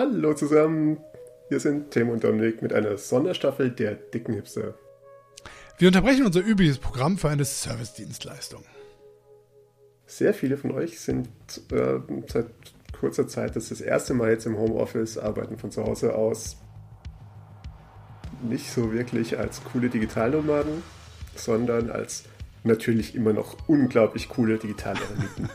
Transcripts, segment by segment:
Hallo zusammen, wir sind Tim und Dominik mit einer Sonderstaffel der dicken Hipster. Wir unterbrechen unser übliches Programm für eine Service-Dienstleistung. Sehr viele von euch sind äh, seit kurzer Zeit das, das erste Mal jetzt im Homeoffice, arbeiten von zu Hause aus. Nicht so wirklich als coole Digitalnomaden, sondern als natürlich immer noch unglaublich coole Digitaleremiten.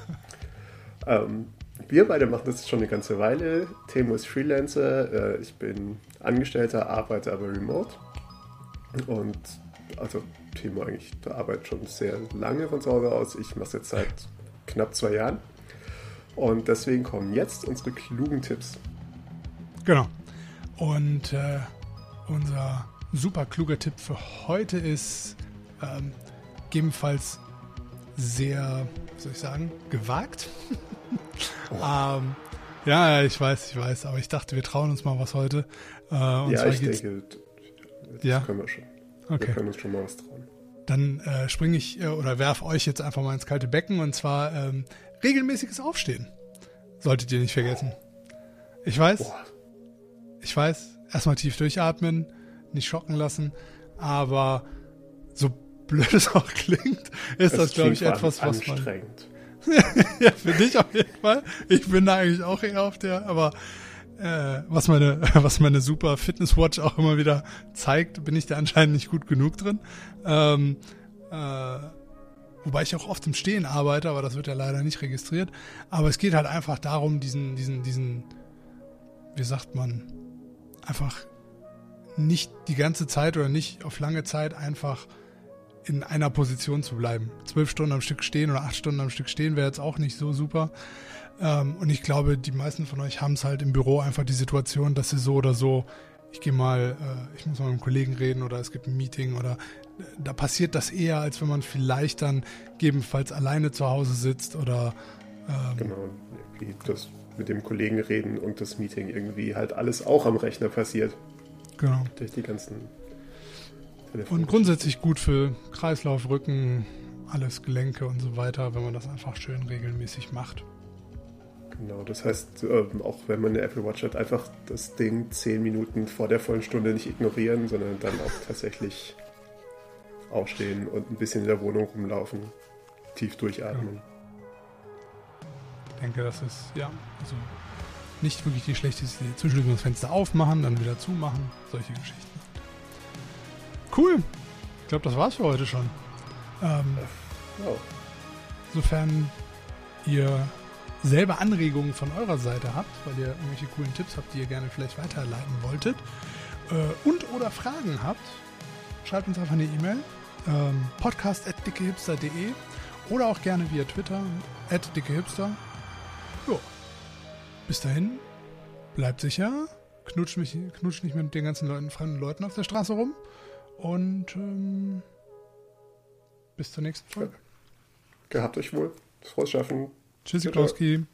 ähm, wir beide machen das schon eine ganze Weile. Temo ist Freelancer, äh, ich bin Angestellter, arbeite aber remote. Und also Timo eigentlich, der arbeitet schon sehr lange von zu Hause aus. Ich mache es jetzt seit knapp zwei Jahren. Und deswegen kommen jetzt unsere klugen Tipps. Genau. Und äh, unser super kluger Tipp für heute ist ähm, gegebenenfalls sehr, wie soll ich sagen, gewagt. Oh. ähm, ja, ich weiß, ich weiß, aber ich dachte, wir trauen uns mal was heute. Äh, ja, ich denke, das ja? können wir schon. Okay. Wir können uns schon mal was trauen. Dann äh, springe ich äh, oder werfe euch jetzt einfach mal ins kalte Becken und zwar ähm, regelmäßiges Aufstehen. Solltet ihr nicht vergessen. Ich weiß, Boah. ich weiß, erstmal tief durchatmen, nicht schocken lassen, aber so blöd es auch klingt, ist das, das glaube ich, etwas, was man. ja, für dich auf jeden Fall. Ich bin da eigentlich auch eher auf der, aber äh, was meine, was meine super Fitnesswatch auch immer wieder zeigt, bin ich da anscheinend nicht gut genug drin. Ähm, äh, wobei ich auch oft im Stehen arbeite, aber das wird ja leider nicht registriert. Aber es geht halt einfach darum, diesen, diesen, diesen, wie sagt man, einfach nicht die ganze Zeit oder nicht auf lange Zeit einfach in einer Position zu bleiben. Zwölf Stunden am Stück stehen oder acht Stunden am Stück stehen wäre jetzt auch nicht so super. Ähm, und ich glaube, die meisten von euch haben es halt im Büro einfach die Situation, dass sie so oder so, ich gehe mal, äh, ich muss mal mit einem Kollegen reden oder es gibt ein Meeting oder äh, da passiert das eher, als wenn man vielleicht dann gegebenenfalls alleine zu Hause sitzt oder ähm, genau, wie das mit dem Kollegen reden und das Meeting irgendwie halt alles auch am Rechner passiert. Genau. Durch die ganzen und grundsätzlich gut für Kreislauf, Rücken, alles Gelenke und so weiter, wenn man das einfach schön regelmäßig macht. Genau, das heißt, ähm, auch wenn man eine Apple Watch hat, einfach das Ding zehn Minuten vor der vollen Stunde nicht ignorieren, sondern dann auch tatsächlich aufstehen und ein bisschen in der Wohnung rumlaufen, tief durchatmen. Ja. Ich denke, das ist, ja, also nicht wirklich die schlechteste Idee. Zwischendurch das Fenster aufmachen, dann wieder zumachen, solche Geschichten. Cool. Ich glaube, das war's für heute schon. Ähm, oh. Sofern ihr selber Anregungen von eurer Seite habt, weil ihr irgendwelche coolen Tipps habt, die ihr gerne vielleicht weiterleiten wolltet, äh, und oder Fragen habt, schreibt uns einfach eine E-Mail. Ähm, podcast.dickehipster.de oder auch gerne via Twitter at dickehipster. Jo. Bis dahin, bleibt sicher, knutscht, mich, knutscht nicht mit den ganzen Leuten, fremden Leuten auf der Straße rum. Und ähm, bis zur nächsten Folge. Gehabt euch wohl. Frohes Schaffen. Tschüssikowski.